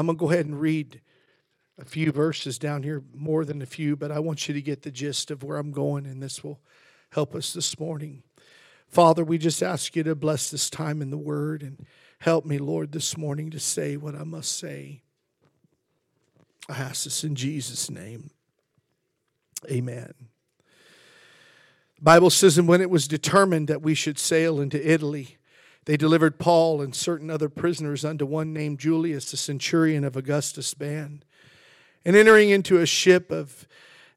I'm going to go ahead and read a few verses down here, more than a few, but I want you to get the gist of where I'm going, and this will help us this morning. Father, we just ask you to bless this time in the Word and help me, Lord, this morning to say what I must say. I ask this in Jesus' name. Amen. The Bible says, and when it was determined that we should sail into Italy, they delivered Paul and certain other prisoners unto one named Julius, the centurion of Augustus' band. And entering into a ship of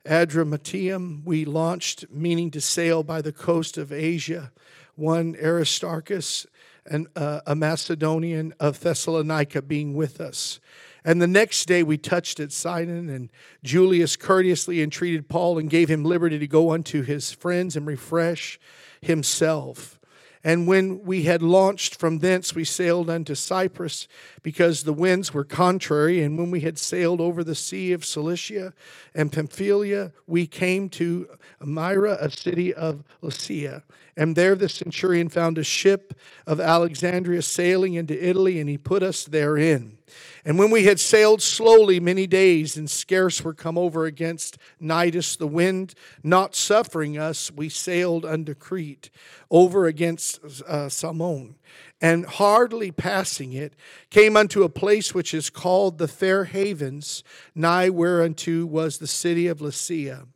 Adramyttium, we launched, meaning to sail by the coast of Asia, one Aristarchus, and uh, a Macedonian of Thessalonica, being with us. And the next day we touched at Sidon, and Julius courteously entreated Paul and gave him liberty to go unto his friends and refresh himself. And when we had launched from thence, we sailed unto Cyprus, because the winds were contrary. And when we had sailed over the sea of Cilicia and Pamphylia, we came to Myra, a city of Lycia. And there the centurion found a ship of Alexandria sailing into Italy, and he put us therein. And when we had sailed slowly many days and scarce were come over against Cnidus the wind not suffering us, we sailed unto Crete, over against uh, Salmon. And hardly passing it, came unto a place which is called the Fair Havens, nigh whereunto was the city of Lycia.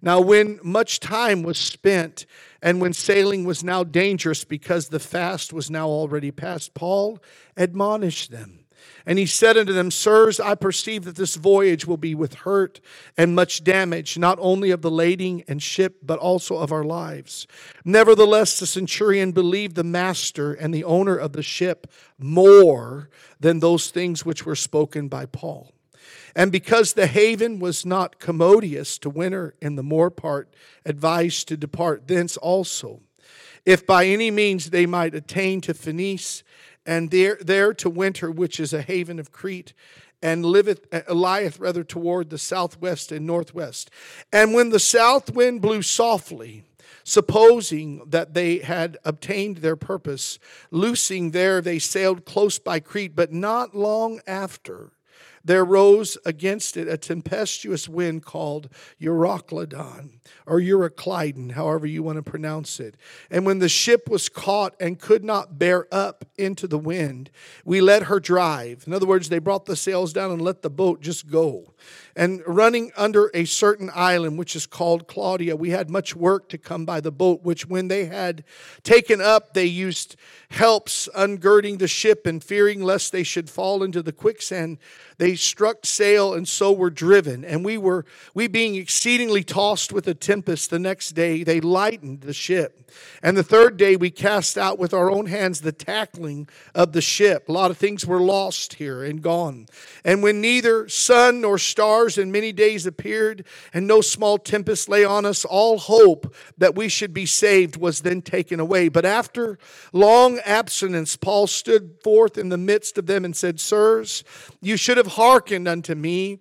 Now, when much time was spent, and when sailing was now dangerous because the fast was now already past, Paul admonished them and he said unto them, Sirs, I perceive that this voyage will be with hurt and much damage, not only of the lading and ship, but also of our lives. Nevertheless, the centurion believed the master and the owner of the ship more than those things which were spoken by Paul. And because the haven was not commodious to winter in the more part, advised to depart thence also, if by any means they might attain to Phoenice and there, there to winter, which is a haven of Crete, and liveth, uh, lieth rather toward the southwest and northwest. And when the south wind blew softly, supposing that they had obtained their purpose, loosing there, they sailed close by Crete, but not long after there rose against it a tempestuous wind called Euroclydon or Euroclydon, however you want to pronounce it. And when the ship was caught and could not bear up into the wind, we let her drive. In other words, they brought the sails down and let the boat just go. And running under a certain island, which is called Claudia, we had much work to come by the boat, which when they had taken up, they used helps ungirding the ship and fearing lest they should fall into the quicksand they struck sail and so were driven and we were we being exceedingly tossed with a tempest the next day they lightened the ship. And the third day we cast out with our own hands the tackling of the ship. A lot of things were lost here and gone. And when neither sun nor stars in many days appeared and no small tempest lay on us all hope that we should be saved was then taken away. But after long abstinence, Paul stood forth in the midst of them and said, Sirs, you should have hearkened unto me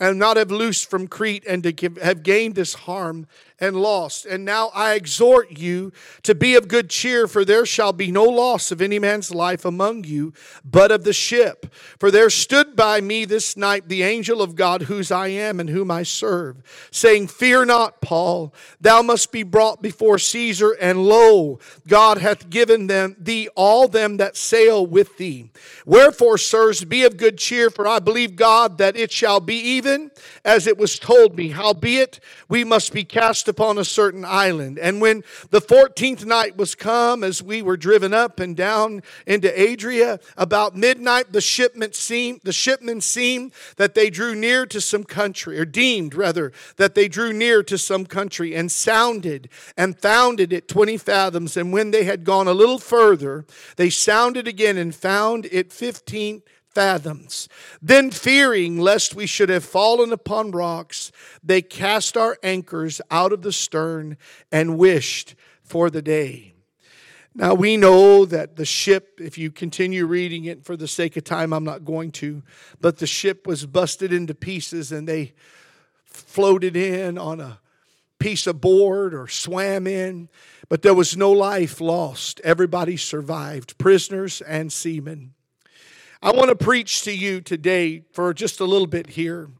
and not have loosed from Crete and to give, have gained this harm and lost. And now I exhort you to be of good cheer, for there shall be no loss of any man's life among you, but of the ship. For there stood by me this night the angel of God, whose I am and whom I serve, saying, Fear not, Paul, thou must be brought before Caesar, and lo, God hath given them thee all them that sail with thee. Wherefore, sirs, be of good cheer, for I believe God that it shall be even as it was told me. Howbeit, we must be cast upon a certain island. And when the 14th night was come, as we were driven up and down into Adria, about midnight the shipment seemed, the shipmen seemed that they drew near to some country, or deemed rather that they drew near to some country, and sounded and found it 20 fathoms. And when they had gone a little further, they sounded again and found it 15 fathoms. Then, fearing lest we should have fallen upon rocks, they cast our anchors out of the stern and wished for the day. Now, we know that the ship, if you continue reading it for the sake of time, I'm not going to, but the ship was busted into pieces and they floated in on a piece of board or swam in, but there was no life lost. Everybody survived, prisoners and seamen. I want to preach to you today for just a little bit here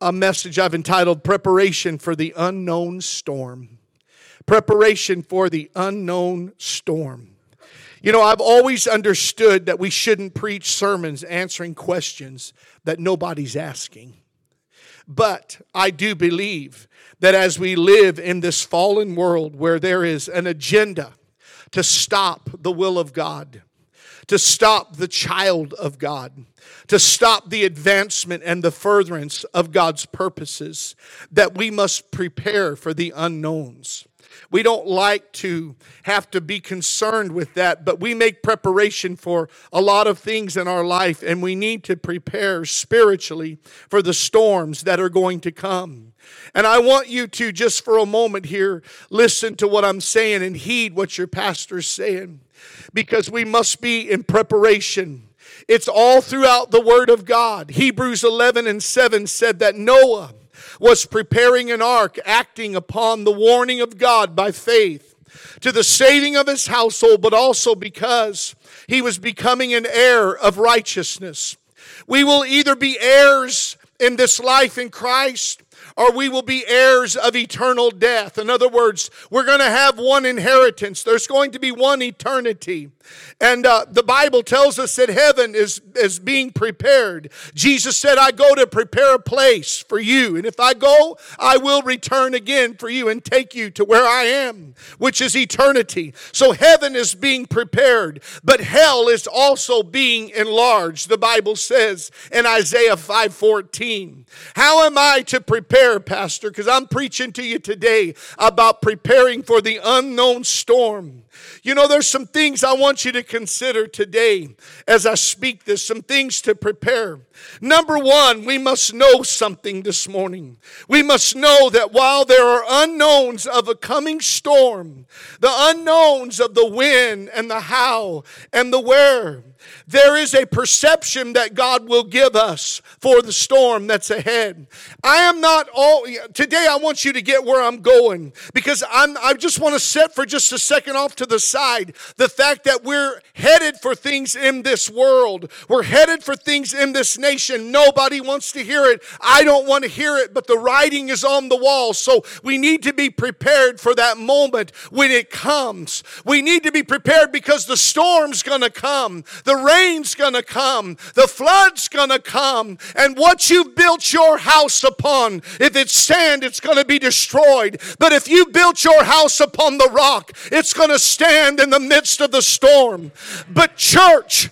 a message I've entitled Preparation for the Unknown Storm. Preparation for the Unknown Storm. You know, I've always understood that we shouldn't preach sermons answering questions that nobody's asking. But I do believe that as we live in this fallen world where there is an agenda to stop the will of God, to stop the child of God, to stop the advancement and the furtherance of God's purposes, that we must prepare for the unknowns. We don't like to have to be concerned with that, but we make preparation for a lot of things in our life, and we need to prepare spiritually for the storms that are going to come. And I want you to just for a moment here listen to what I'm saying and heed what your pastor's saying because we must be in preparation. It's all throughout the Word of God. Hebrews 11 and 7 said that Noah was preparing an ark, acting upon the warning of God by faith to the saving of his household, but also because he was becoming an heir of righteousness. We will either be heirs in this life in Christ or we will be heirs of eternal death. In other words, we're going to have one inheritance. There's going to be one eternity. And uh, the Bible tells us that heaven is, is being prepared. Jesus said, I go to prepare a place for you. And if I go, I will return again for you and take you to where I am, which is eternity. So heaven is being prepared, but hell is also being enlarged. The Bible says in Isaiah 5:14. How am I to prepare, Pastor? Because I'm preaching to you today about preparing for the unknown storm. You know, there's some things I want you to consider today as I speak this, some things to prepare. Number one, we must know something this morning. We must know that while there are unknowns of a coming storm, the unknowns of the when and the how and the where, there is a perception that God will give us for the storm that's ahead. I am not all today I want you to get where I'm going because I'm I just want to set for just a second off to the side the fact that we're headed for things in this world. We're headed for things in this nation. Nobody wants to hear it. I don't want to hear it, but the writing is on the wall. So we need to be prepared for that moment when it comes. We need to be prepared because the storm's going to come. The the rain's gonna come, the flood's gonna come, and what you've built your house upon, if it's sand, it's gonna be destroyed. But if you built your house upon the rock, it's gonna stand in the midst of the storm. But, church,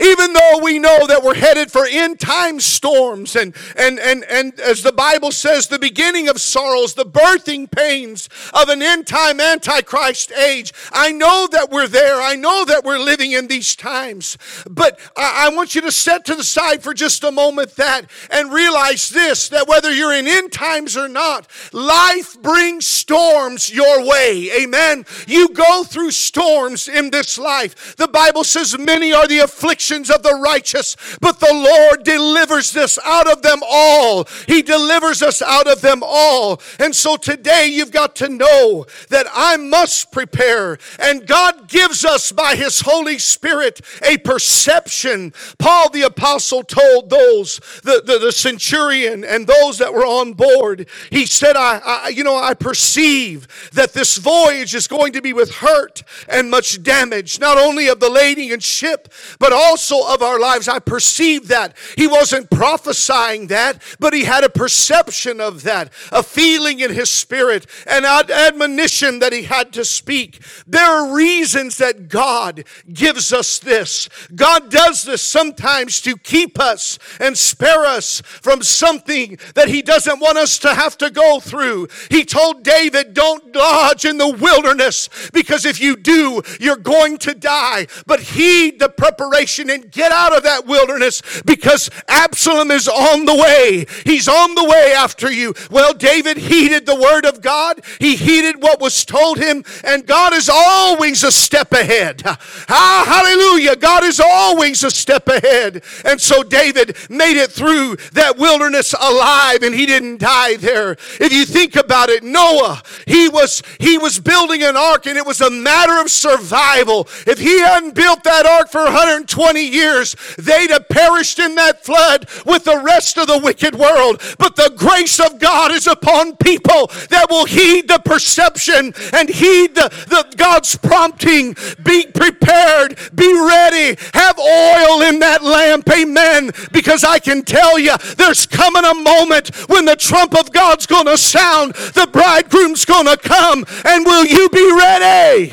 even though we know that we're headed for end time storms and, and, and, and as the Bible says, the beginning of sorrows, the birthing pains of an end time antichrist age, I know that we're there. I know that we're living in these times. But I, I want you to set to the side for just a moment that and realize this that whether you're in end times or not, life brings storms your way. Amen. You go through storms in this life. The Bible says, Many are the afflictions afflictions of the righteous, but the Lord delivers us out of them all. He delivers us out of them all. And so today you've got to know that I must prepare, and God gives us by His Holy Spirit a perception. Paul the Apostle told those, the, the, the centurion and those that were on board, he said, I, I, you know, I perceive that this voyage is going to be with hurt and much damage, not only of the lady and ship, but also of our lives. I perceived that. He wasn't prophesying that, but he had a perception of that, a feeling in his spirit, an admonition that he had to speak. There are reasons that God gives us this. God does this sometimes to keep us and spare us from something that he doesn't want us to have to go through. He told David, Don't lodge in the wilderness because if you do, you're going to die. But heed the preparation and get out of that wilderness because Absalom is on the way. He's on the way after you. Well, David heeded the word of God, he heeded what was told him, and God is always a step ahead. Ah, hallelujah. God is always a step ahead. And so David made it through that wilderness alive and he didn't die there. If you think about it, Noah, he was he was building an ark and it was a matter of survival. If he hadn't built that ark for 120 20 years, they'd have perished in that flood with the rest of the wicked world. But the grace of God is upon people that will heed the perception and heed the, the God's prompting. Be prepared, be ready, have oil in that lamp. Amen. Because I can tell you, there's coming a moment when the trump of God's going to sound, the bridegroom's going to come, and will you be ready?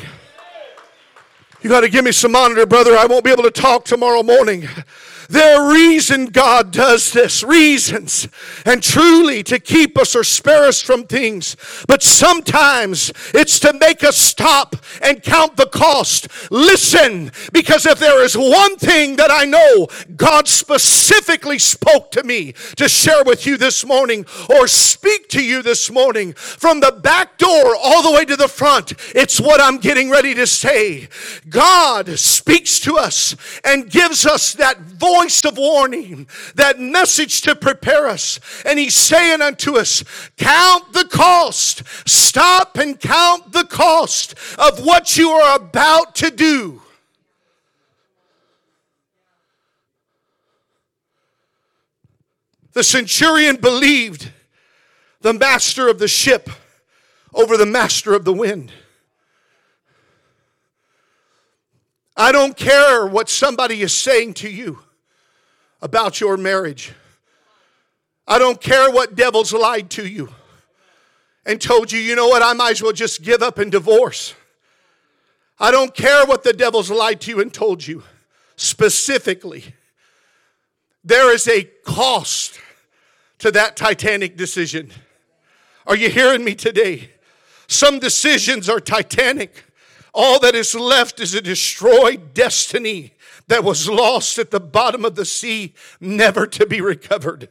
You got to give me some monitor, brother. I won't be able to talk tomorrow morning. There are reasons God does this, reasons, and truly to keep us or spare us from things. But sometimes it's to make us stop and count the cost. Listen, because if there is one thing that I know God specifically spoke to me to share with you this morning or speak to you this morning from the back door all the way to the front, it's what I'm getting ready to say. God speaks to us and gives us that voice voice of warning, that message to prepare us. And he's saying unto us, Count the cost. Stop and count the cost of what you are about to do. The centurion believed the master of the ship over the master of the wind. I don't care what somebody is saying to you about your marriage. I don't care what devils lied to you and told you, you know what, I might as well just give up and divorce. I don't care what the devils lied to you and told you specifically. There is a cost to that titanic decision. Are you hearing me today? Some decisions are titanic. All that is left is a destroyed destiny that was lost at the bottom of the sea, never to be recovered.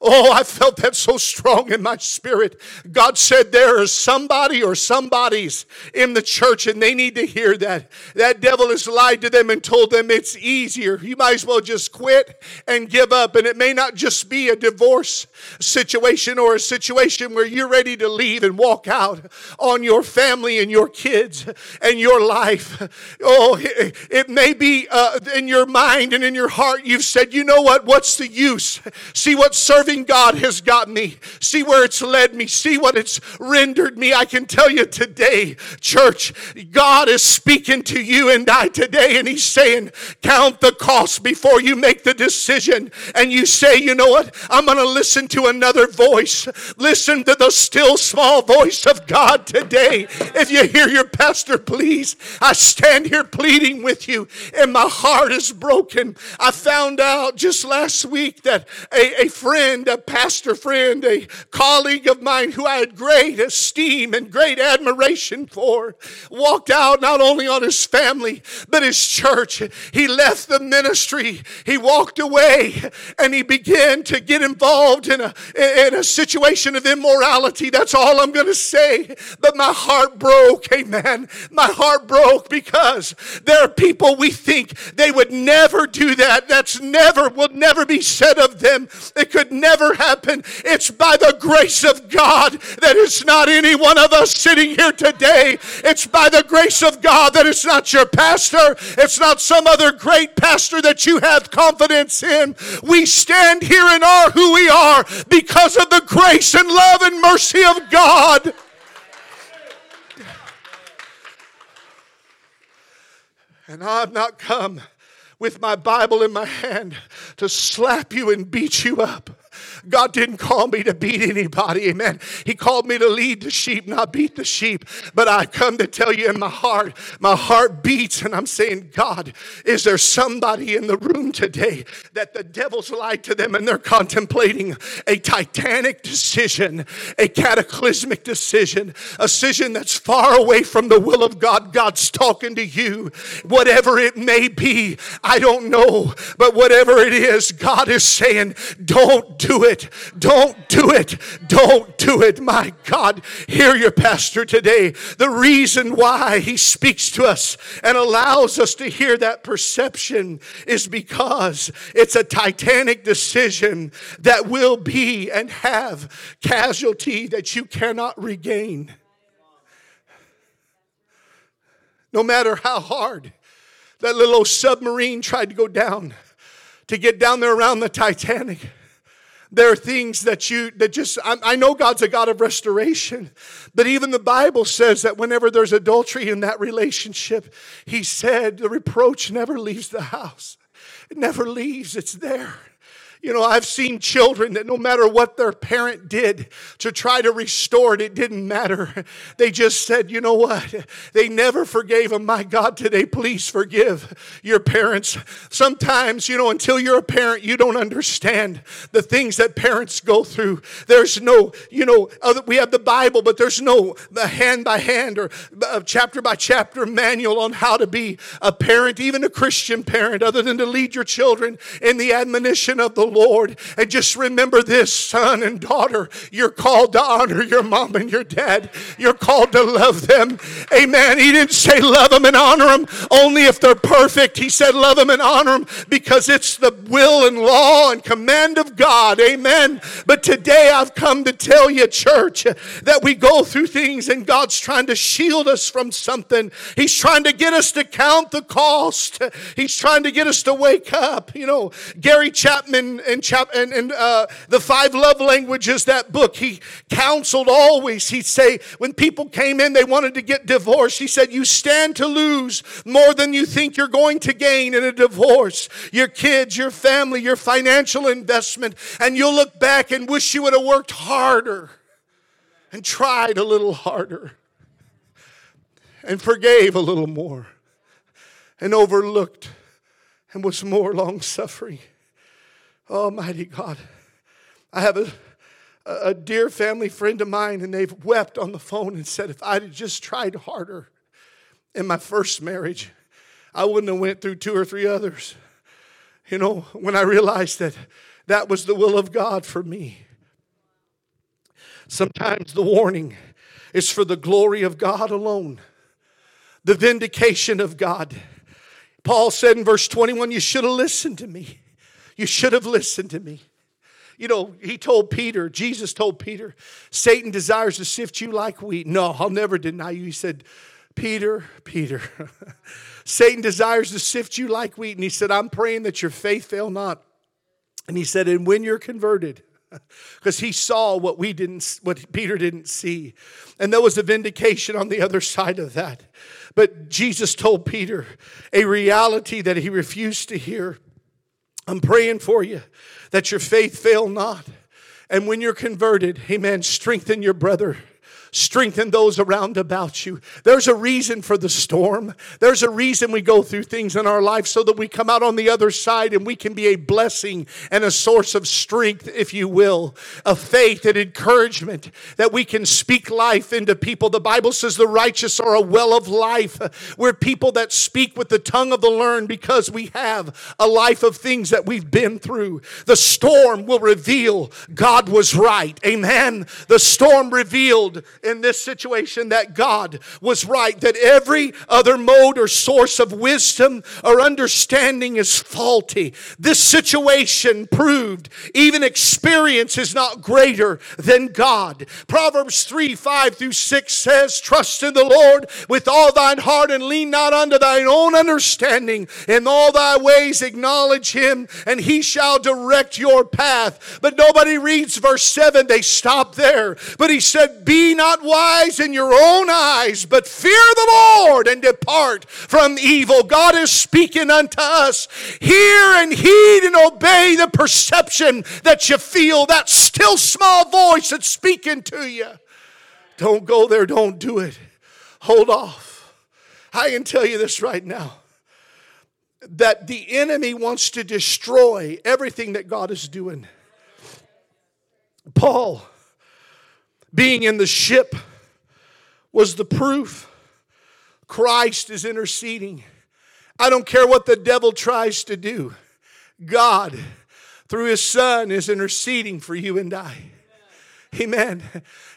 Oh, I felt that so strong in my spirit. God said there is somebody or somebodies in the church and they need to hear that. That devil has lied to them and told them it's easier. You might as well just quit and give up. And it may not just be a divorce situation or a situation where you're ready to leave and walk out on your family and your kids and your life. Oh, it may be uh, in your mind and in your heart you've said, you know what? What's the use? See what service serving God has got me. See where it's led me. See what it's rendered me. I can tell you today, church, God is speaking to you and I today, and He's saying, Count the cost before you make the decision. And you say, You know what? I'm going to listen to another voice. Listen to the still small voice of God today. If you hear your pastor, please, I stand here pleading with you, and my heart is broken. I found out just last week that a, a friend a pastor friend, a colleague of mine who I had great esteem and great admiration for, walked out not only on his family, but his church. He left the ministry. He walked away and he began to get involved in a, in a situation of immorality. That's all I'm going to say. But my heart broke. Amen. My heart broke because there are people we think they would never do that. That's never, will never be said of them. It could never never happen. It's by the grace of God that it's not any one of us sitting here today. It's by the grace of God that it's not your pastor. It's not some other great pastor that you have confidence in. We stand here and are who we are because of the grace and love and mercy of God. And I've not come with my Bible in my hand to slap you and beat you up. God didn't call me to beat anybody, amen. He called me to lead the sheep, not beat the sheep. But I've come to tell you in my heart, my heart beats, and I'm saying, God, is there somebody in the room today that the devil's lied to them and they're contemplating a titanic decision, a cataclysmic decision, a decision that's far away from the will of God? God's talking to you, whatever it may be. I don't know, but whatever it is, God is saying, don't do it. Don't do it. Don't do it. My God, hear your pastor today. The reason why he speaks to us and allows us to hear that perception is because it's a titanic decision that will be and have casualty that you cannot regain. No matter how hard that little old submarine tried to go down to get down there around the Titanic. There are things that you, that just, I, I, know God's a God of restoration, but even the Bible says that whenever there's adultery in that relationship, He said the reproach never leaves the house. It never leaves, it's there. You know, I've seen children that no matter what their parent did to try to restore it, it didn't matter. They just said, you know what? They never forgave them. My God, today, please forgive your parents. Sometimes, you know, until you're a parent, you don't understand the things that parents go through. There's no, you know, we have the Bible, but there's no hand by hand or uh, chapter by chapter manual on how to be a parent, even a Christian parent, other than to lead your children in the admonition of the Lord. And just remember this, son and daughter, you're called to honor your mom and your dad. You're called to love them. Amen. He didn't say love them and honor them only if they're perfect. He said love them and honor them because it's the will and law and command of God. Amen. But today I've come to tell you, church, that we go through things and God's trying to shield us from something. He's trying to get us to count the cost. He's trying to get us to wake up. You know, Gary Chapman in, chap, in, in uh, the five love languages, that book, he counseled always. He'd say, when people came in, they wanted to get divorced. He said, You stand to lose more than you think you're going to gain in a divorce. Your kids, your family, your financial investment. And you'll look back and wish you would have worked harder and tried a little harder and forgave a little more and overlooked and was more long suffering. Oh, Almighty God. I have a, a dear family friend of mine, and they've wept on the phone and said, if I'd just tried harder in my first marriage, I wouldn't have went through two or three others. You know, when I realized that that was the will of God for me. Sometimes the warning is for the glory of God alone, the vindication of God. Paul said in verse 21, You should have listened to me. You should have listened to me. You know, he told Peter, Jesus told Peter, Satan desires to sift you like wheat. No, I'll never deny you. He said, Peter, Peter, Satan desires to sift you like wheat. And he said, I'm praying that your faith fail not. And he said, and when you're converted, because he saw what we didn't what peter didn't see and there was a vindication on the other side of that but jesus told peter a reality that he refused to hear I'm praying for you that your faith fail not. And when you're converted, amen, strengthen your brother strengthen those around about you. There's a reason for the storm. There's a reason we go through things in our life so that we come out on the other side and we can be a blessing and a source of strength, if you will, of faith and encouragement that we can speak life into people. The Bible says the righteous are a well of life. We're people that speak with the tongue of the learned because we have a life of things that we've been through. The storm will reveal God was right. Amen. The storm revealed in this situation that God was right, that every other mode or source of wisdom or understanding is faulty. This situation proved even experience is not greater than God. Proverbs 3 5 through 6 says, Trust in the Lord with all thine heart and lean not unto thine own understanding. In all thy ways acknowledge him, and he shall direct your path. But nobody reads verse 7, they stop there. But he said, Be not not wise in your own eyes, but fear the Lord and depart from evil. God is speaking unto us. Hear and heed and obey the perception that you feel, that still small voice that's speaking to you. Don't go there, don't do it. Hold off. I can tell you this right now that the enemy wants to destroy everything that God is doing. Paul being in the ship was the proof Christ is interceding. I don't care what the devil tries to do, God, through his Son, is interceding for you and I. Amen.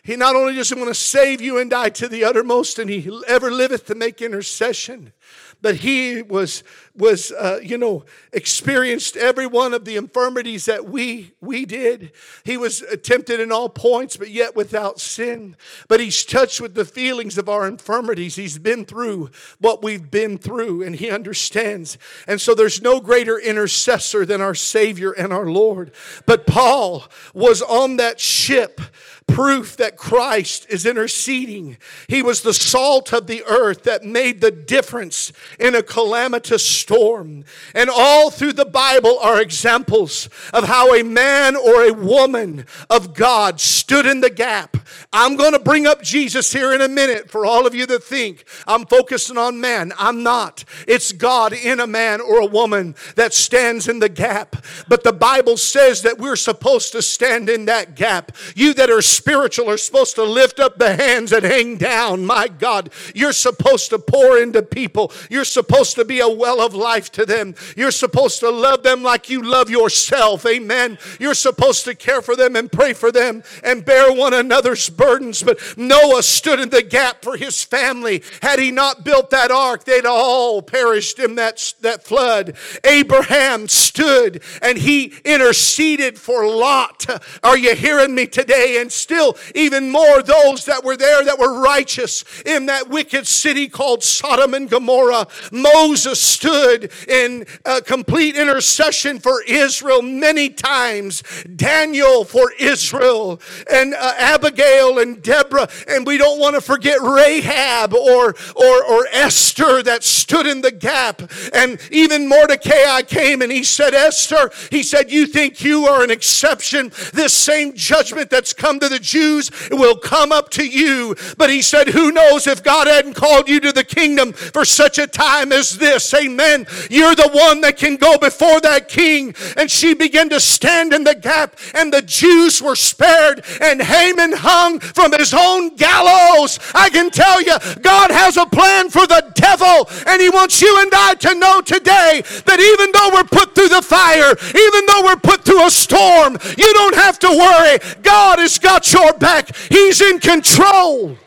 He not only doesn't want to save you and I to the uttermost, and he ever liveth to make intercession, but he was was uh, you know experienced every one of the infirmities that we we did he was tempted in all points but yet without sin but he's touched with the feelings of our infirmities he's been through what we've been through and he understands and so there's no greater intercessor than our savior and our lord but paul was on that ship proof that Christ is interceding. He was the salt of the earth that made the difference in a calamitous storm. And all through the Bible are examples of how a man or a woman of God stood in the gap. I'm going to bring up Jesus here in a minute for all of you that think I'm focusing on man. I'm not. It's God in a man or a woman that stands in the gap. But the Bible says that we're supposed to stand in that gap. You that are spiritual are supposed to lift up the hands that hang down. My God, you're supposed to pour into people. You're supposed to be a well of life to them. You're supposed to love them like you love yourself. Amen. You're supposed to care for them and pray for them and bear one another's burdens. But Noah stood in the gap for his family. Had he not built that ark, they'd all perished in that, that flood. Abraham stood and he interceded for Lot. Are you hearing me today? And still, even more, those that were there that were righteous in that wicked city called Sodom and Gomorrah. Moses stood in complete intercession for Israel many times. Daniel for Israel and uh, Abigail and Deborah. And we don't want to forget Rahab or, or, or Esther that stood in the gap. And even Mordecai came and he said, Esther, he said, You think you are an exception? This same judgment that's come to the Jews will come up to you. But he said, Who knows if God hadn't called you to the kingdom for such a time as this? Amen. You're the one that can go before that king. And she began to stand in the gap, and the Jews were spared, and Haman hung from his own gallows. I can tell you, God has a plan for the devil, and he wants you and I to know today that even though we're put through the fire, even though we're put through a storm, you don't have to worry. God has got your back, He's in control.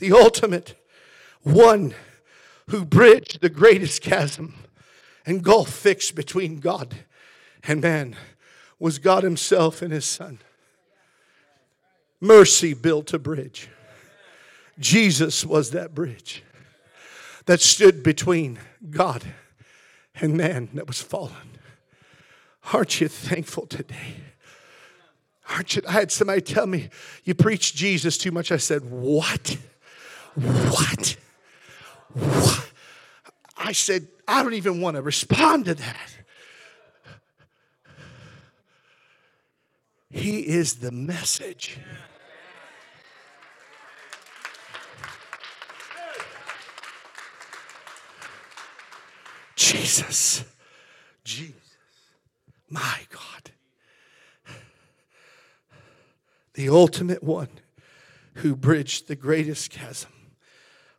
The ultimate one who bridged the greatest chasm and gulf fixed between God and man was God Himself and His Son. Mercy built a bridge. Jesus was that bridge that stood between God and man that was fallen. Aren't you thankful today? Aren't you? I had somebody tell me, You preach Jesus too much. I said, What? What? What? I said, I don't even want to respond to that. He is the message. Jesus. Jesus. My God. The ultimate one who bridged the greatest chasm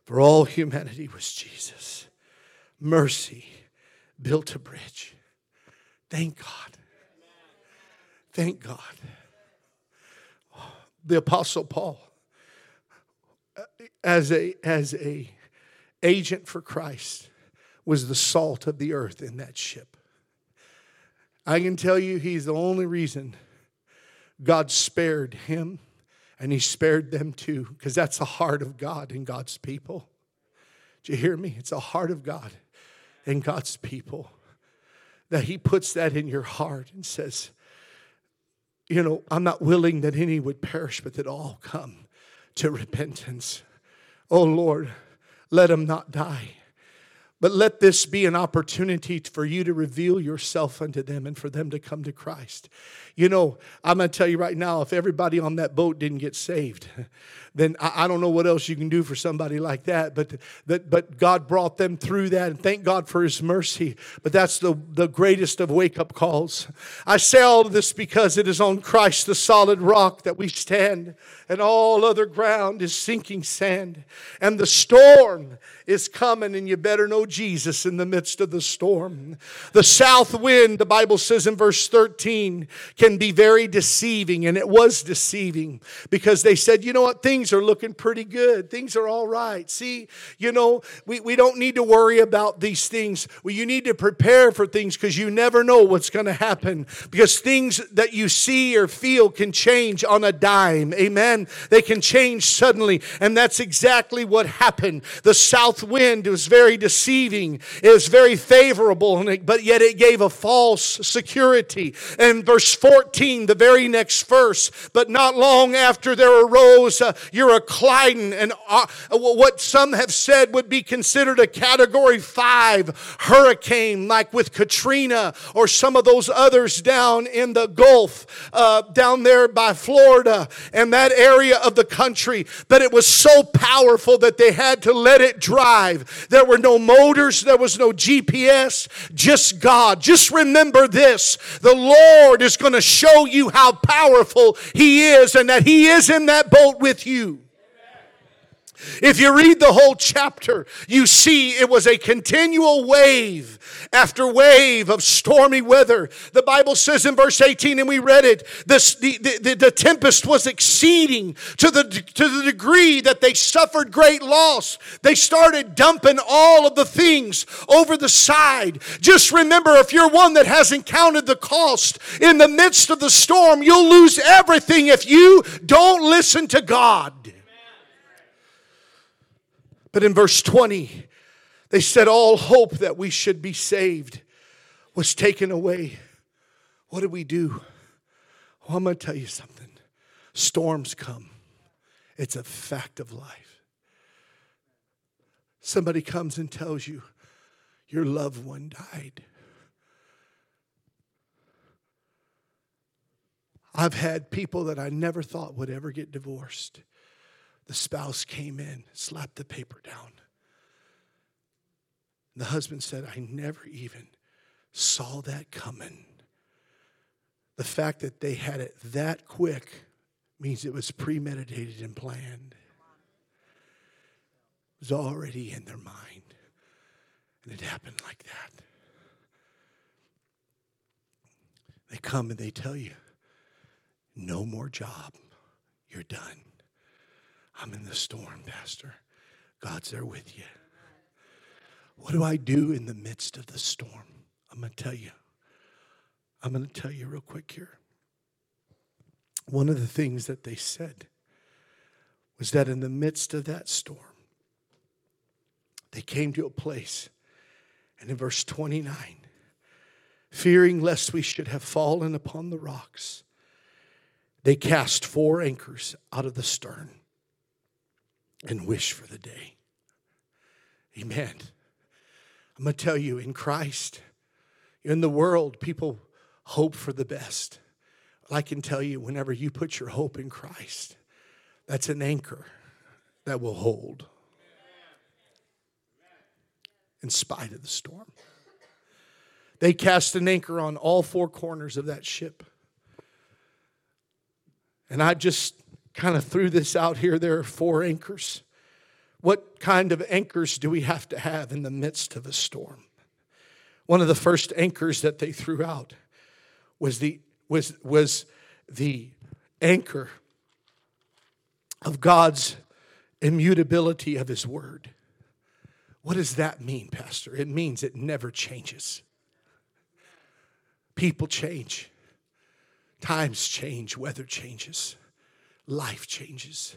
for all humanity was Jesus. Mercy built a bridge. Thank God. Thank God. The apostle Paul as a as a agent for Christ was the salt of the earth in that ship. I can tell you he's the only reason God spared him and he spared them too, because that's the heart of God in God's people. Do you hear me? It's the heart of God in God's people that he puts that in your heart and says, you know, I'm not willing that any would perish, but that all come to repentance. Oh Lord, let them not die. But let this be an opportunity for you to reveal yourself unto them and for them to come to Christ. You know, I'm going to tell you right now if everybody on that boat didn't get saved, then I, don't know what else you can do for somebody like that. But, that, but God brought them through that, and thank God for His mercy. But that's the, the greatest of wake up calls. I say all this because it is on Christ, the solid rock, that we stand, and all other ground is sinking sand. And the storm is coming, and you better know Jesus in the midst of the storm. The south wind, the Bible says in verse 13, can be very deceiving, and it was deceiving because they said, you know what, things are looking pretty good. Things are all right. See, you know, we, we don't need to worry about these things. Well, you need to prepare for things because you never know what's going to happen because things that you see or feel can change on a dime. Amen. They can change suddenly, and that's exactly what happened. The south wind was very deceiving. It was very favorable, but yet it gave a false security. And verse 14, the very next verse, but not long after there arose a Euroclydon, and uh, what some have said would be considered a category five hurricane, like with Katrina or some of those others down in the Gulf, uh, down there by Florida and that area of the country. But it was so powerful that they had to let it drive. There were no motors, there was no GPS, just God. Just remember this the Lord is going to show you how powerful He is and that He is in that boat with you. If you read the whole chapter, you see it was a continual wave after wave of stormy weather. The Bible says in verse 18, and we read it, this, the, the, the tempest was exceeding to the, to the degree that they suffered great loss. They started dumping all of the things over the side. Just remember, if you're one that hasn't counted the cost in the midst of the storm, you'll lose everything if you don't listen to God. But in verse 20, they said all hope that we should be saved was taken away. What did we do? Well, I'm going to tell you something. Storms come, it's a fact of life. Somebody comes and tells you your loved one died. I've had people that I never thought would ever get divorced the spouse came in, slapped the paper down. The husband said, I never even saw that coming. The fact that they had it that quick means it was premeditated and planned. It was already in their mind. And it happened like that. They come and they tell you, no more job. You're done. I'm in the storm, Pastor. God's there with you. What do I do in the midst of the storm? I'm going to tell you. I'm going to tell you real quick here. One of the things that they said was that in the midst of that storm, they came to a place, and in verse 29, fearing lest we should have fallen upon the rocks, they cast four anchors out of the stern and wish for the day. Amen. I'm going to tell you, in Christ, in the world, people hope for the best. I can tell you, whenever you put your hope in Christ, that's an anchor that will hold in spite of the storm. They cast an anchor on all four corners of that ship. And I just kind of threw this out here. There are four anchors. What kind of anchors do we have to have in the midst of a storm? One of the first anchors that they threw out was the, was, was the anchor of God's immutability of His Word. What does that mean, Pastor? It means it never changes. People change, times change, weather changes. Life changes.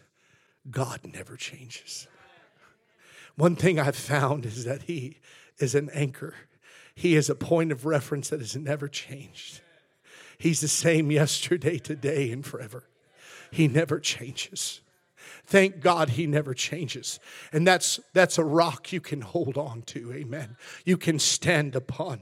God never changes. One thing I've found is that He is an anchor, He is a point of reference that has never changed. He's the same yesterday, today, and forever. He never changes. Thank God he never changes. And that's that's a rock you can hold on to. Amen. You can stand upon.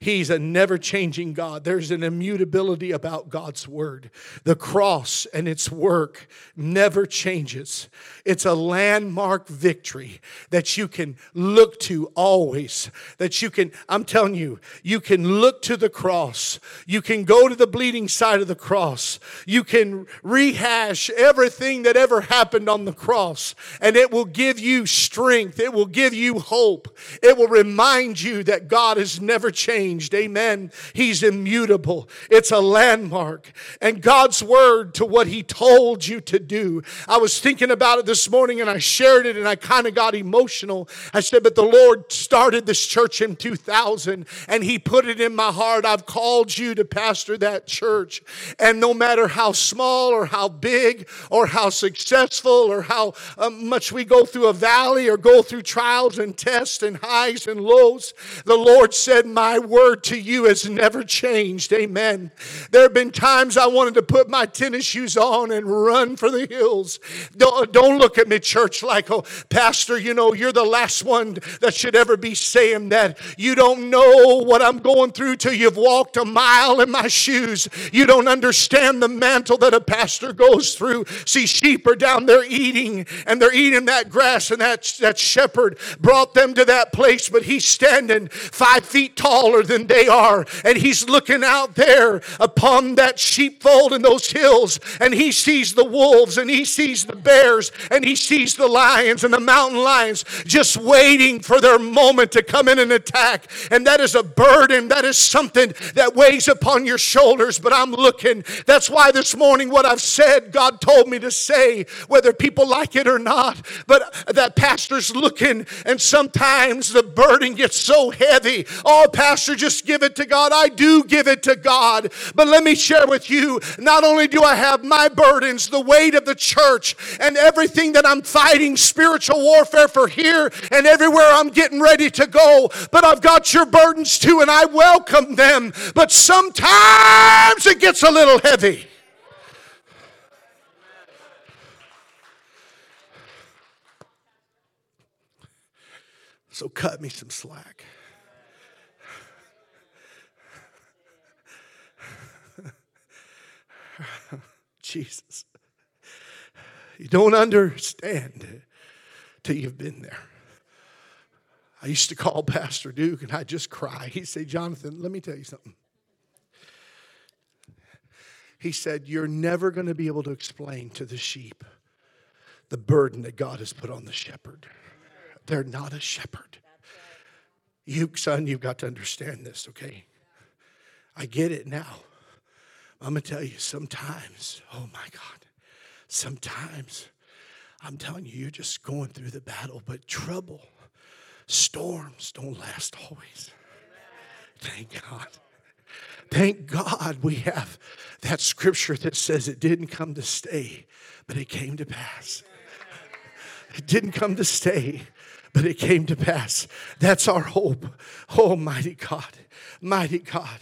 He's a never changing God. There's an immutability about God's word. The cross and its work never changes. It's a landmark victory that you can look to always. That you can, I'm telling you, you can look to the cross. You can go to the bleeding side of the cross. You can rehash everything that ever happened on the cross, and it will give you strength. It will give you hope. It will remind you that God has never changed. Amen. He's immutable. It's a landmark. And God's word to what He told you to do. I was thinking about it this morning and I shared it and I kind of got emotional. I said, But the Lord started this church in 2000 and He put it in my heart. I've called you to pastor that church. And no matter how small or how big or how successful or how uh, much we go through a valley or go through trials and tests and highs and lows, the Lord said, My word word to you has never changed. Amen. There have been times I wanted to put my tennis shoes on and run for the hills. Don't, don't look at me, church, like, oh, Pastor, you know, you're the last one that should ever be saying that. You don't know what I'm going through till you've walked a mile in my shoes. You don't understand the mantle that a pastor goes through. See, sheep are down there eating, and they're eating that grass, and that, that shepherd brought them to that place, but he's standing five feet taller than they are. And he's looking out there upon that sheepfold in those hills, and he sees the wolves, and he sees the bears, and he sees the lions and the mountain lions just waiting for their moment to come in and attack. And that is a burden, that is something that weighs upon your shoulders. But I'm looking. That's why this morning, what I've said, God told me to say, whether people like it or not. But that pastor's looking, and sometimes the burden gets so heavy. Oh, pastor, just give it to God. I do give it to God. But let me share with you not only do I have my burdens, the weight of the church, and everything that I'm fighting spiritual warfare for here and everywhere I'm getting ready to go, but I've got your burdens too, and I welcome them. But sometimes it gets a little heavy. So cut me some slack. Jesus. You don't understand till you've been there. I used to call Pastor Duke and I'd just cry. He'd say, Jonathan, let me tell you something. He said, You're never going to be able to explain to the sheep the burden that God has put on the shepherd. They're not a shepherd. You, son, you've got to understand this, okay? I get it now. I'm going to tell you, sometimes, oh my God, sometimes, I'm telling you, you're just going through the battle, but trouble, storms don't last always. Thank God. Thank God we have that scripture that says it didn't come to stay, but it came to pass. It didn't come to stay, but it came to pass. That's our hope. Oh, mighty God, mighty God.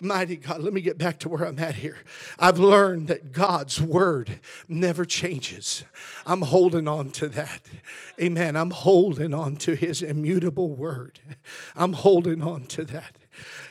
Mighty God, let me get back to where I'm at here. I've learned that God's word never changes. I'm holding on to that. Amen. I'm holding on to his immutable word. I'm holding on to that.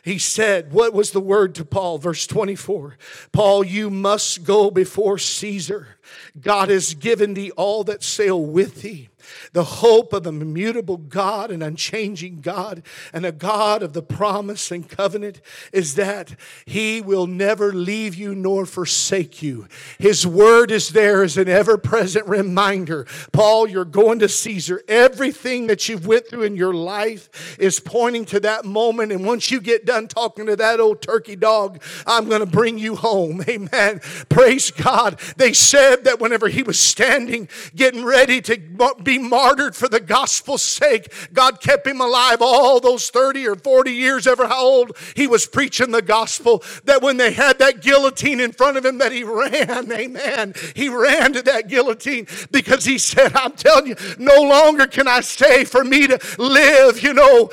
He said, What was the word to Paul? Verse 24 Paul, you must go before Caesar. God has given thee all that sail with thee the hope of an immutable God, an unchanging God, and a God of the promise and covenant is that He will never leave you nor forsake you. His word is there as an ever present reminder. Paul, you're going to Caesar. Everything that you've went through in your life is pointing to that moment. And once you get done talking to that old turkey dog, I'm going to bring you home. Amen. Praise God. They said that whenever he was standing, getting ready to be martyred for the gospel's sake. God kept him alive all those 30 or 40 years, ever how old he was preaching the gospel. That when they had that guillotine in front of him, that he ran, amen. He ran to that guillotine because he said, I'm telling you, no longer can I stay. for me to live, you know,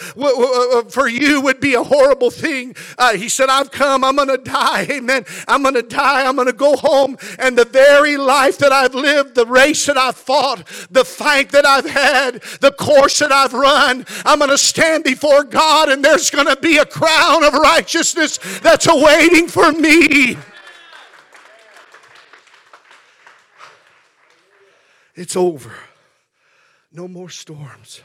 for you would be a horrible thing. Uh, he said, I've come, I'm going to die, amen. I'm going to die, I'm going to go home, and the very life that I've lived, the race that I've fought, the fight that I've had, the course that I've run. I'm going to stand before God, and there's going to be a crown of righteousness that's awaiting for me. It's over. No more storms.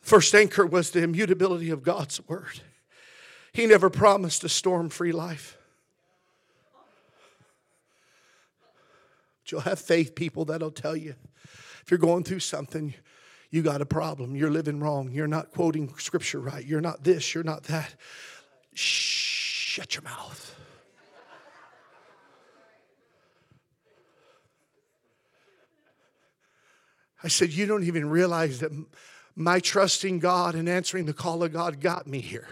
First anchor was the immutability of God's word. He never promised a storm free life. But you'll have faith people that'll tell you if you're going through something, you got a problem. You're living wrong. You're not quoting scripture right. You're not this. You're not that. Shh, shut your mouth. I said, You don't even realize that my trusting God and answering the call of God got me here.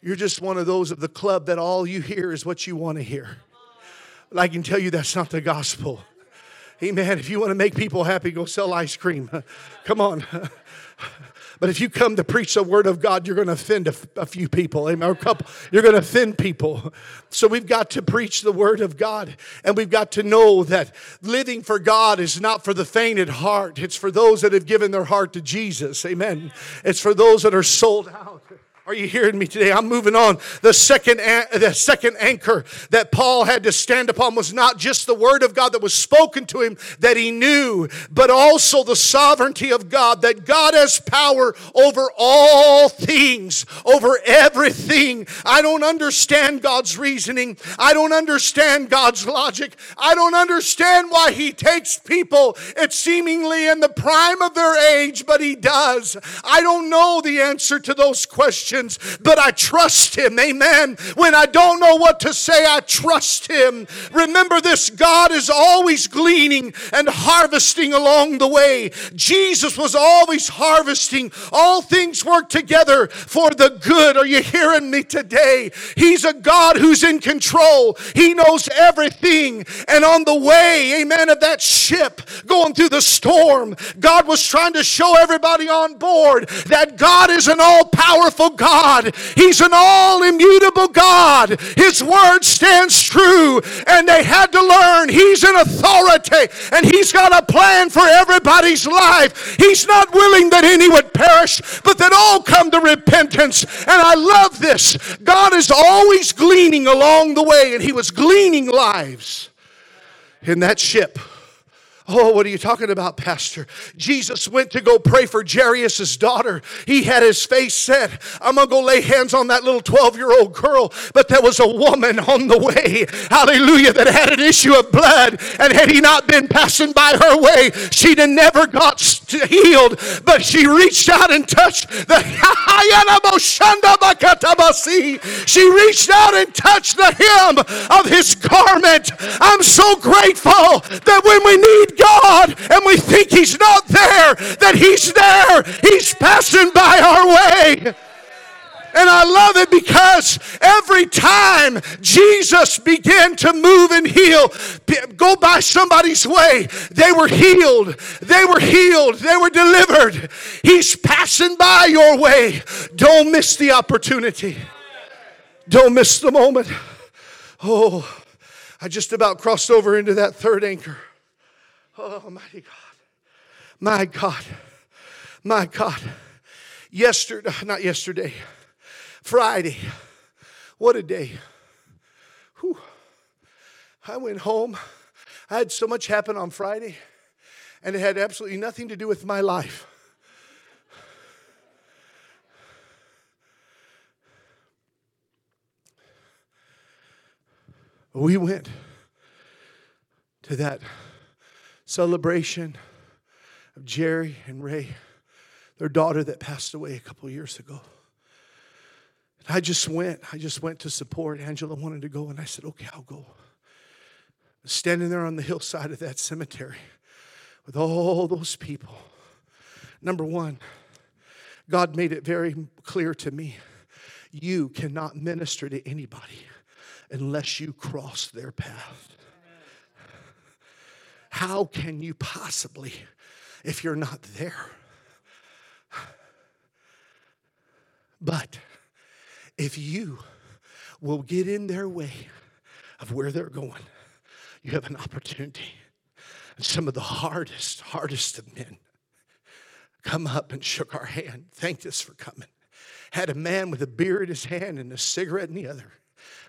You're just one of those of the club that all you hear is what you want to hear. I can tell you that's not the gospel. Amen. If you want to make people happy, go sell ice cream. Come on. But if you come to preach the word of God, you're going to offend a, a few people, amen, or a couple. You're going to offend people. So we've got to preach the word of God, and we've got to know that living for God is not for the faint at heart. It's for those that have given their heart to Jesus, amen. It's for those that are sold out. Are you hearing me today? I'm moving on. The second, the second anchor that Paul had to stand upon was not just the word of God that was spoken to him that he knew, but also the sovereignty of God, that God has power over all things, over everything. I don't understand God's reasoning. I don't understand God's logic. I don't understand why he takes people at seemingly in the prime of their age, but he does. I don't know the answer to those questions but I trust Him. Amen. When I don't know what to say, I trust Him. Remember this God is always gleaning and harvesting along the way. Jesus was always harvesting. All things work together for the good. Are you hearing me today? He's a God who's in control, He knows everything. And on the way, amen, of that ship going through the storm, God was trying to show everybody on board that God is an all powerful God. He's an all immutable God. His word stands true. And they had to learn He's an authority and He's got a plan for everybody's life. He's not willing that any would perish, but that all come to repentance. And I love this. God is always gleaning along the way, and He was gleaning lives in that ship. Oh, what are you talking about, Pastor? Jesus went to go pray for Jairus' daughter. He had his face set. I'm going to go lay hands on that little 12 year old girl. But there was a woman on the way, hallelujah, that had an issue of blood. And had he not been passing by her way, she'd have never got healed. But she reached out and touched the. She reached out and touched the hem of his garment. I'm so grateful that when we need God and we think He's not there, that He's there. He's passing by our way. And I love it because every time Jesus began to move and heal, go by somebody's way, they were healed. They were healed. They were delivered. He's passing by your way. Don't miss the opportunity. Don't miss the moment. Oh, I just about crossed over into that third anchor. Oh, mighty God. My God. My God. Yesterday, not yesterday, Friday. What a day. Whew. I went home. I had so much happen on Friday, and it had absolutely nothing to do with my life. We went to that celebration of Jerry and Ray, their daughter that passed away a couple years ago. And I just went. I just went to support. Angela wanted to go, and I said, okay, I'll go. Standing there on the hillside of that cemetery with all those people. Number one, God made it very clear to me you cannot minister to anybody unless you cross their path. How can you possibly if you're not there? But if you will get in their way of where they're going, you have an opportunity. And some of the hardest, hardest of men come up and shook our hand, thanked us for coming. Had a man with a beer in his hand and a cigarette in the other.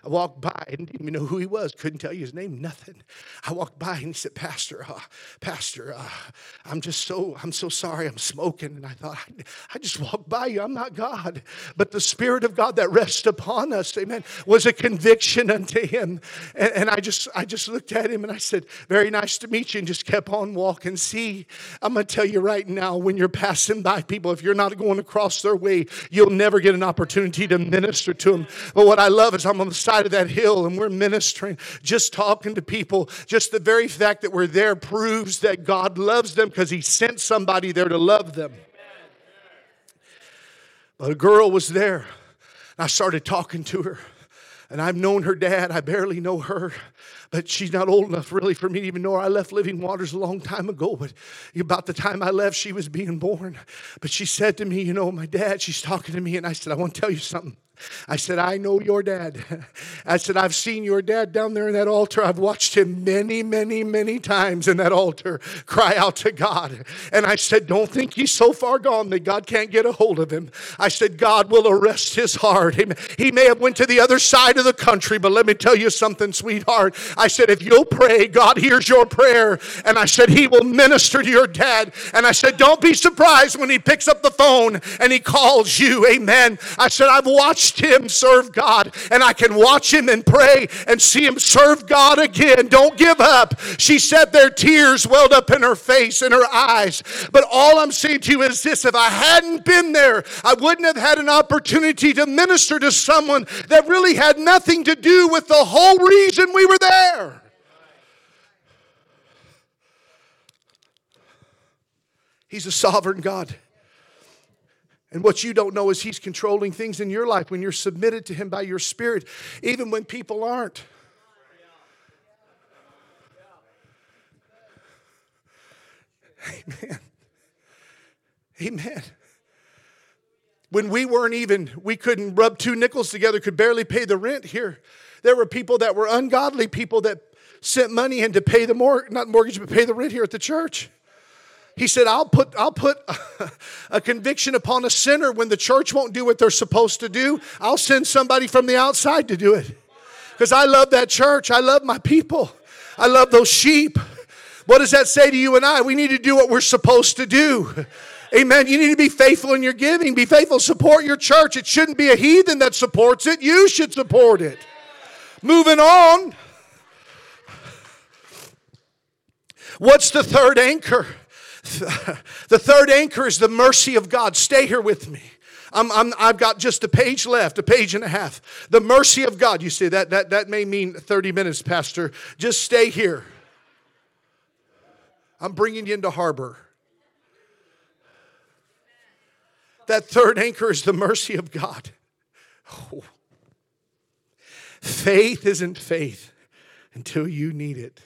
I walked by and didn't even know who he was, couldn't tell you his name, nothing. I walked by and he said, Pastor, uh, Pastor, uh, I'm just so, I'm so sorry I'm smoking. And I thought, I, I just walked by you, I'm not God. But the Spirit of God that rests upon us, amen, was a conviction unto him. And, and I just, I just looked at him and I said, Very nice to meet you, and just kept on walking. See, I'm gonna tell you right now, when you're passing by people, if you're not going across their way, you'll never get an opportunity to minister to them. But what I love is I'm on the side of that hill and we're ministering, just talking to people. Just the very fact that we're there proves that God loves them because He sent somebody there to love them. But a girl was there. and I started talking to her. And I've known her dad. I barely know her, but she's not old enough really for me to even know her. I left Living Waters a long time ago, but about the time I left, she was being born. But she said to me, You know, my dad, she's talking to me, and I said, I want to tell you something. I said, I know your dad. I said, I've seen your dad down there in that altar. I've watched him many, many, many times in that altar cry out to God. And I said, Don't think he's so far gone that God can't get a hold of him. I said, God will arrest his heart. He may have went to the other side of the country, but let me tell you something, sweetheart. I said, if you'll pray, God hears your prayer. And I said, He will minister to your dad. And I said, Don't be surprised when he picks up the phone and he calls you. Amen. I said, I've watched watched him serve God, and I can watch him and pray and see him serve God again. Don't give up. She said their tears welled up in her face and her eyes. But all I'm saying to you is this if I hadn't been there, I wouldn't have had an opportunity to minister to someone that really had nothing to do with the whole reason we were there. He's a sovereign God. And what you don't know is He's controlling things in your life when you're submitted to Him by your Spirit, even when people aren't. Amen. Amen. When we weren't even, we couldn't rub two nickels together, could barely pay the rent here. There were people that were ungodly people that sent money in to pay the mortgage, not mortgage, but pay the rent here at the church. He said, I'll put, I'll put a conviction upon a sinner when the church won't do what they're supposed to do. I'll send somebody from the outside to do it. Because I love that church. I love my people. I love those sheep. What does that say to you and I? We need to do what we're supposed to do. Amen. You need to be faithful in your giving. Be faithful. Support your church. It shouldn't be a heathen that supports it. You should support it. Moving on. What's the third anchor? The third anchor is the mercy of God. Stay here with me. I'm, I've got just a page left, a page and a half. The mercy of God. You see, that, that, that may mean 30 minutes, Pastor. Just stay here. I'm bringing you into harbor. That third anchor is the mercy of God. Oh. Faith isn't faith until you need it.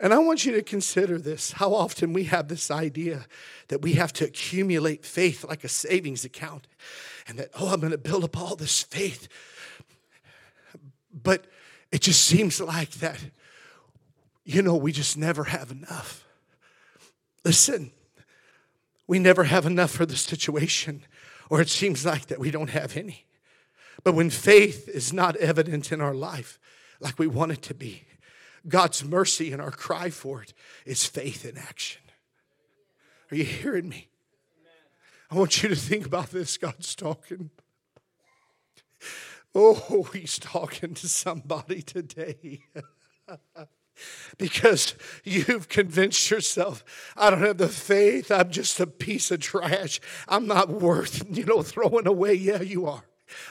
And I want you to consider this how often we have this idea that we have to accumulate faith like a savings account and that, oh, I'm going to build up all this faith. But it just seems like that, you know, we just never have enough. Listen, we never have enough for the situation, or it seems like that we don't have any. But when faith is not evident in our life like we want it to be, God's mercy and our cry for it is faith in action. Are you hearing me? I want you to think about this. God's talking. Oh, he's talking to somebody today. because you've convinced yourself I don't have the faith. I'm just a piece of trash. I'm not worth, you know, throwing away. Yeah, you are.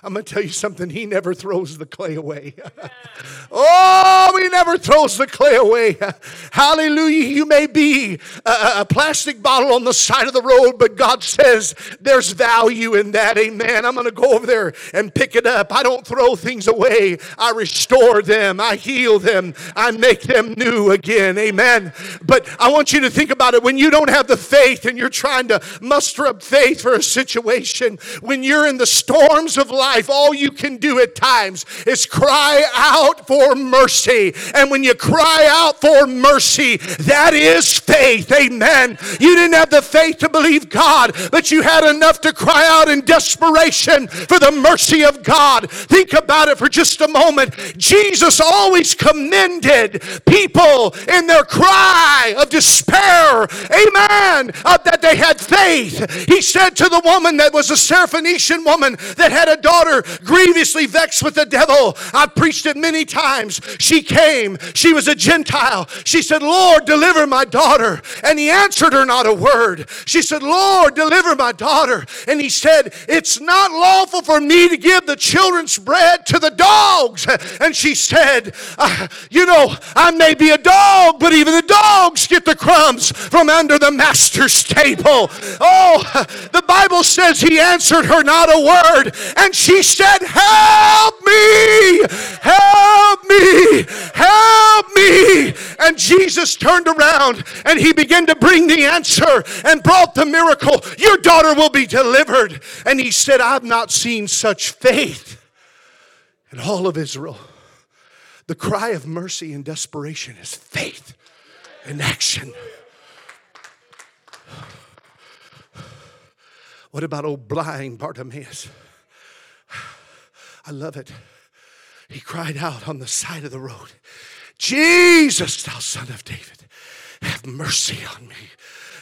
I'm going to tell you something. He never throws the clay away. oh, he never throws the clay away. Hallelujah. You may be a, a, plastic bottle on the side of the road, but God says there's value in that. Amen. I'm going to go over there and pick it up. I don't throw things away. I restore them. I heal them. I make them new again. Amen. But I want you to think about it. When you don't have the faith and you're trying to muster up faith for a situation, when you're in the storms of of life, all you can do at times is cry out for mercy. And when you cry out for mercy, that is faith. Amen. You didn't have the faith to believe God, but you had enough to cry out in desperation for the mercy of God. Think about it for just a moment. Jesus always commended people in their cry of despair. Amen. Uh, that they had faith. He said to the woman that was a Syrophoenician woman that had a daughter grievously vexed with the devil. I've preached it many times. She came. She was a Gentile. She said, Lord, deliver my daughter. And he answered her not a word. She said, Lord, deliver my daughter. And he said, It's not lawful for me to give the children's bread to the dogs. And she said, uh, You know, I may be a dog, but even the dogs get the crumbs from under the master's table. Oh, the Bible says he answered her not a word. And she said, Help me! Help me! Help me! And Jesus turned around and he began to bring the answer and brought the miracle. Your daughter will be delivered. And he said, I've not seen such faith in all of Israel. The cry of mercy and desperation is faith in action. What about old blind Bartimaeus? I love it. He cried out on the side of the road, Jesus, thou son of David, have mercy on me.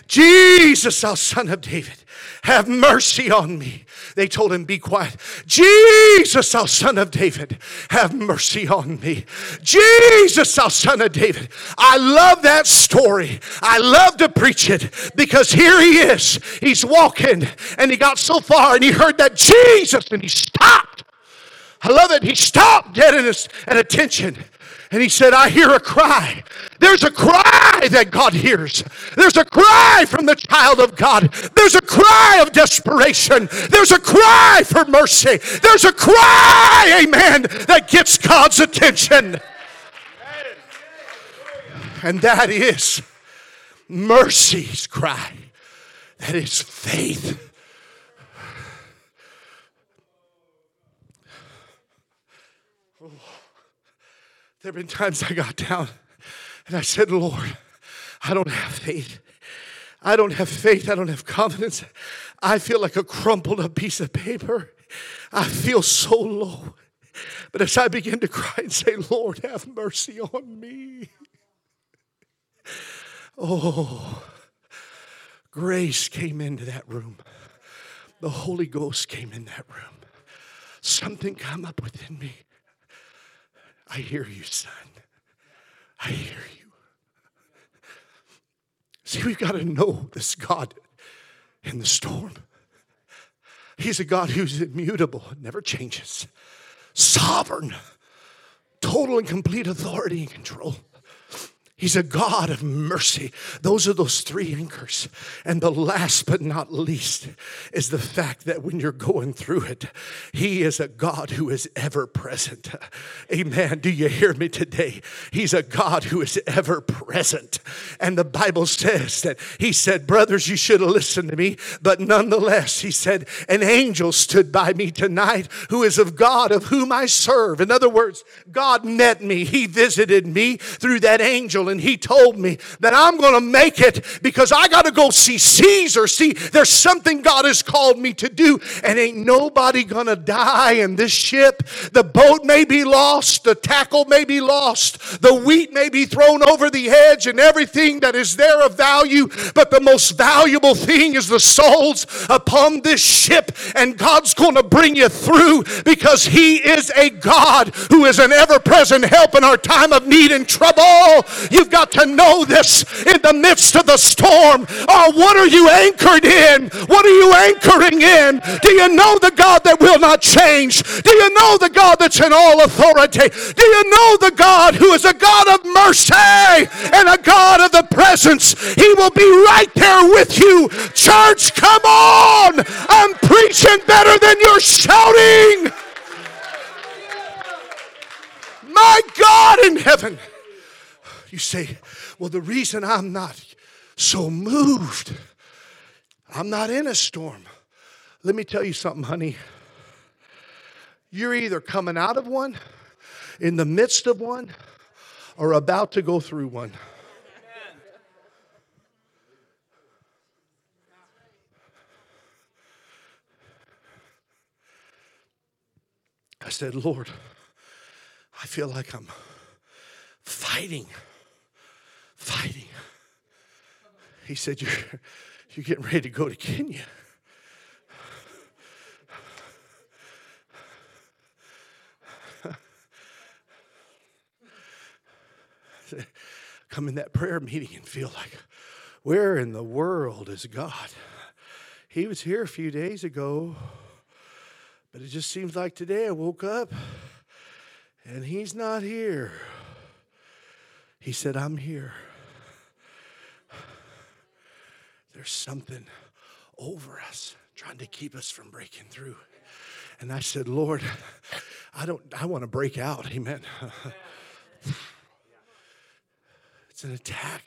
Jesus, thou son of David, have mercy on me. They told him, Be quiet. Jesus, thou son of David, have mercy on me. Jesus, thou son of David. I love that story. I love to preach it because here he is. He's walking and he got so far and he heard that Jesus and he stopped. I love it. He stopped dead in his, at attention. And he said, I hear a cry. There's a cry that God hears. There's a cry from the child of God. There's a cry of desperation. There's a cry for mercy. There's a cry, amen, that gets God's attention. And that is mercy's cry. That is faith. There have been times I got down and I said, Lord, I don't have faith. I don't have faith. I don't have confidence. I feel like a crumpled up piece of paper. I feel so low. But as I begin to cry and say, Lord, have mercy on me. Oh, grace came into that room. The Holy Ghost came in that room. Something come up within me. I hear you, son. I hear you. See, we've got to know this God in the storm. He's a God who's immutable, never changes, sovereign, total and complete authority and control. He's a God of mercy. Those are those three anchors. And the last but not least is the fact that when you're going through it, He is a God who is ever present. Amen. Do you hear me today? He's a God who is ever present. And the Bible says that He said, Brothers, you should have listened to me. But nonetheless, He said, An angel stood by me tonight who is of God of whom I serve. In other words, God met me, He visited me through that angel and he told me that I'm going to make it because I got to go see Caesar. See, there's something God has called me to do, and ain't nobody going to die in this ship. The boat may be lost, the tackle may be lost, the wheat may be thrown over the edge, and everything that is there of value, but the most valuable thing is the souls upon this ship, and God's going to bring you through because He is a God who is an ever present help in our time of need and trouble. You've got to know this in the midst of the storm. Oh, what are you anchored in? What are you anchoring in? Do you know the God that will not change? Do you know the God that's in all authority? Do you know the God who is a God of mercy and a God of the presence? He will be right there with you. Church, come on! I'm preaching better than you're shouting. My God in heaven. You say, well, the reason I'm not so moved, I'm not in a storm. Let me tell you something, honey. You're either coming out of one, in the midst of one, or about to go through one. I said, Lord, I feel like I'm fighting, fighting. He said, You're, you're getting ready to go to Kenya. Come in that prayer meeting and feel like, where in the world is God? He was here a few days ago. But it just seems like today I woke up and he's not here. He said, I'm here. There's something over us trying to keep us from breaking through. And I said, Lord, I don't I want to break out. Amen. it's an attack.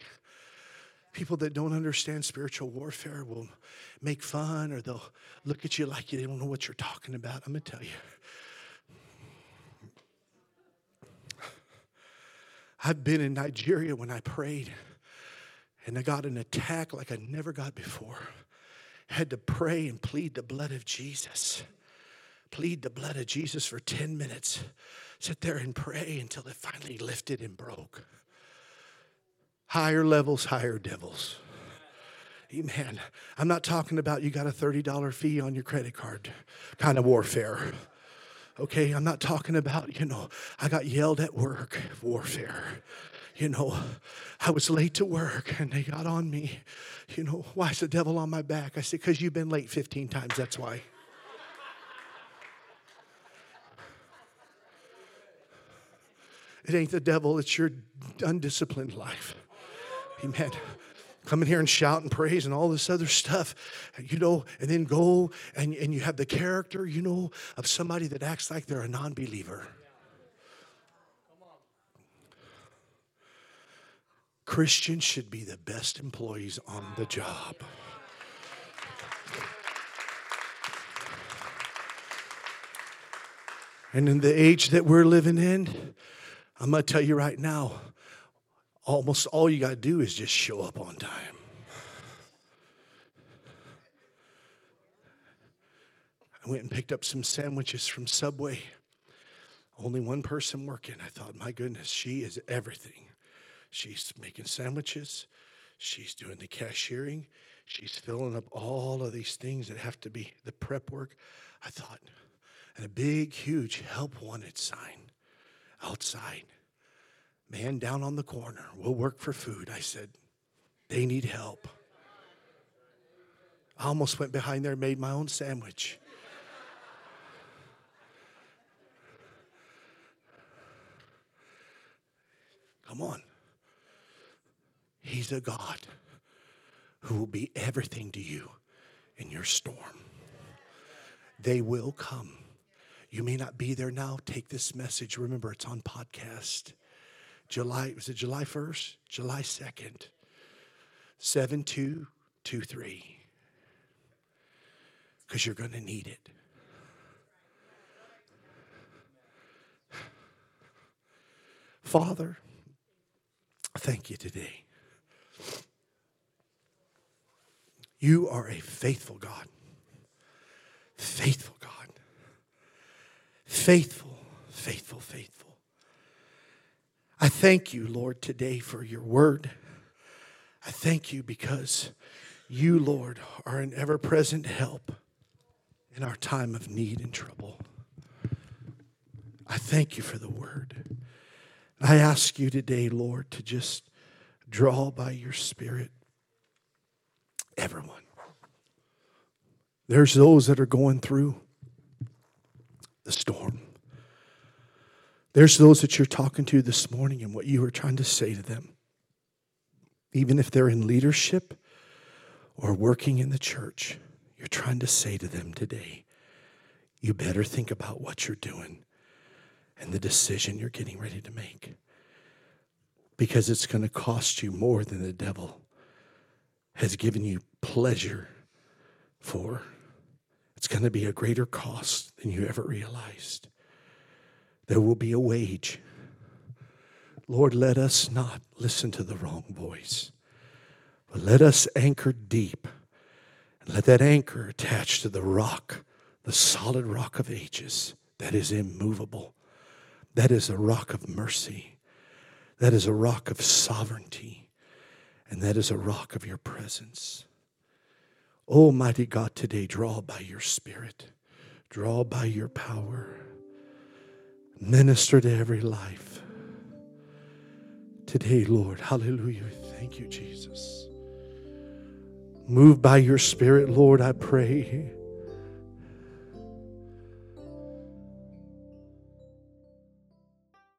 People that don't understand spiritual warfare will make fun or they'll look at you like you don't know what you're talking about. I'm to tell you. I've been in Nigeria when I prayed, and I got an attack like I never got before. Had to pray and plead the blood of Jesus. Plead the blood of Jesus for 10 minutes. Sit there and pray until it finally lifted and broke. Higher levels, higher devils. Amen. I'm not talking about you got a $30 fee on your credit card kind of warfare. Okay, I'm not talking about, you know, I got yelled at work warfare. You know, I was late to work and they got on me. You know, why is the devil on my back? I said, because you've been late 15 times, that's why. It ain't the devil, it's your undisciplined life. Amen. Come in here and shout and praise and all this other stuff, you know, and then go and, and you have the character, you know, of somebody that acts like they're a non believer. Christians should be the best employees on the job. And in the age that we're living in, I'm going to tell you right now, almost all you got to do is just show up on time. I went and picked up some sandwiches from Subway. Only one person working. I thought, my goodness, she is everything. She's making sandwiches, she's doing the cashiering, she's filling up all of these things that have to be the prep work. I thought, and a big, huge help wanted sign outside man down on the corner we'll work for food. I said, they need help. I almost went behind there and made my own sandwich. Come on. He's a God who will be everything to you in your storm. They will come. You may not be there now. Take this message. Remember, it's on podcast. July, was it July 1st? July 2nd. 7223. Because you're going to need it. Father, thank you today. You are a faithful God. Faithful God. Faithful, faithful, faithful. I thank you, Lord, today for your word. I thank you because you, Lord, are an ever present help in our time of need and trouble. I thank you for the word. I ask you today, Lord, to just draw by your Spirit everyone. There's those that are going through the storm. There's those that you're talking to this morning and what you are trying to say to them. Even if they're in leadership or working in the church, you're trying to say to them today, you better think about what you're doing and the decision you're getting ready to make. Because it's going to cost you more than the devil has given you pleasure for. It's going to be a greater cost than you ever realized. There will be a wage. Lord, let us not listen to the wrong voice, but let us anchor deep and let that anchor attach to the rock, the solid rock of ages that is immovable. That is a rock of mercy. That is a rock of sovereignty. And that is a rock of your presence. Oh, Almighty God, today draw by your Spirit, draw by your power, minister to every life. Today, Lord, hallelujah. Thank you, Jesus. Move by your Spirit, Lord, I pray